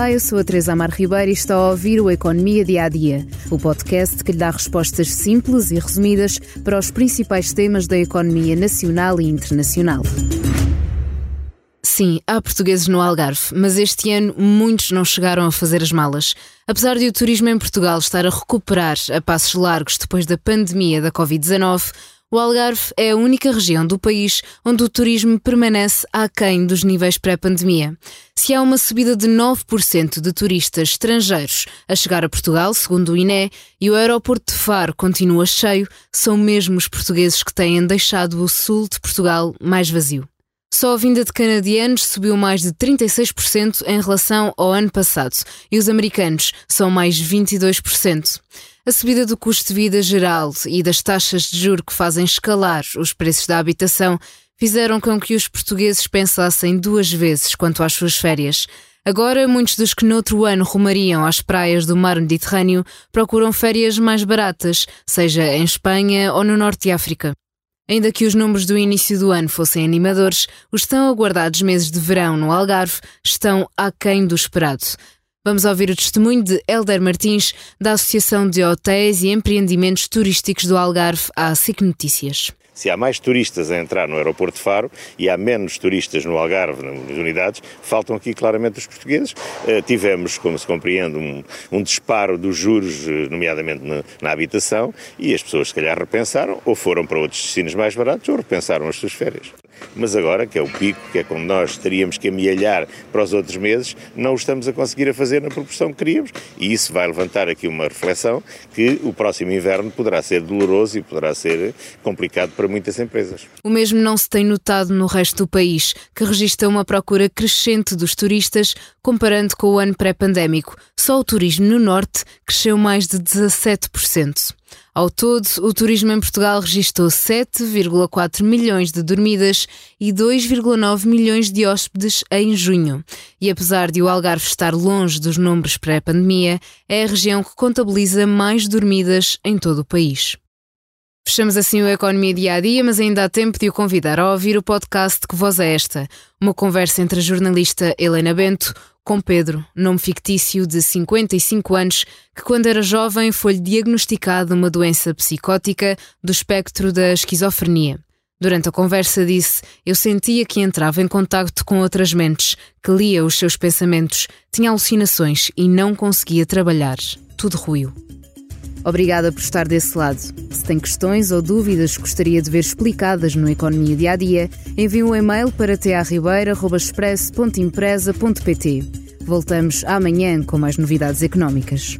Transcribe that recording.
Olá, eu sou a Teresa Amar Ribeiro e está a ouvir o Economia Dia a Dia, o podcast que lhe dá respostas simples e resumidas para os principais temas da economia nacional e internacional. Sim, há portugueses no Algarve, mas este ano muitos não chegaram a fazer as malas. Apesar de o turismo em Portugal estar a recuperar a passos largos depois da pandemia da Covid-19, o Algarve é a única região do país onde o turismo permanece aquém dos níveis pré-pandemia. Se há uma subida de 9% de turistas estrangeiros a chegar a Portugal, segundo o INE, e o aeroporto de Faro continua cheio, são mesmo os portugueses que têm deixado o sul de Portugal mais vazio. Só a vinda de canadianos subiu mais de 36% em relação ao ano passado e os americanos são mais 22%. A subida do custo de vida geral e das taxas de juro que fazem escalar os preços da habitação fizeram com que os portugueses pensassem duas vezes quanto às suas férias. Agora, muitos dos que noutro ano rumariam às praias do mar Mediterrâneo procuram férias mais baratas, seja em Espanha ou no Norte de África. Ainda que os números do início do ano fossem animadores, os tão aguardados meses de verão no Algarve estão aquém do esperado. Vamos ouvir o testemunho de Helder Martins, da Associação de Hotéis e Empreendimentos Turísticos do Algarve, à SIC Notícias. Se há mais turistas a entrar no aeroporto de Faro e há menos turistas no Algarve, nas unidades, faltam aqui claramente os portugueses. Uh, tivemos, como se compreende, um, um disparo dos juros, eh, nomeadamente na, na, habitação, e as pessoas se calhar repensaram, ou foram para outros destinos mais baratos, ou repensaram as suas férias. Mas agora, que é o pico, que é como nós teríamos que amealhar para os outros meses, não o estamos a conseguir a fazer na proporção que queríamos. E isso vai levantar aqui uma reflexão que o próximo inverno poderá ser doloroso e poderá ser complicado para muitas empresas. O mesmo não se tem notado no resto do país, que registra uma procura crescente dos turistas comparando com o ano pré-pandémico. Só o turismo no Norte cresceu mais de 17%. Ao todo, o turismo em Portugal registrou 7,4 milhões de dormidas e 2,9 milhões de hóspedes em junho. E apesar de o Algarve estar longe dos números pré-pandemia, é a região que contabiliza mais dormidas em todo o país. Fechamos assim o Economia Dia a Dia, mas ainda há tempo de o convidar a ouvir o podcast Que Voz é Esta? Uma conversa entre a jornalista Helena Bento com Pedro, nome fictício de 55 anos, que quando era jovem foi-lhe diagnosticada uma doença psicótica do espectro da esquizofrenia. Durante a conversa disse: Eu sentia que entrava em contacto com outras mentes, que lia os seus pensamentos, tinha alucinações e não conseguia trabalhar. Tudo ruiu. Obrigada por estar desse lado. Se tem questões ou dúvidas que gostaria de ver explicadas no Economia Dia a Dia, envie um e-mail para tearribeira.express.empresa.pt. Voltamos amanhã com mais novidades económicas.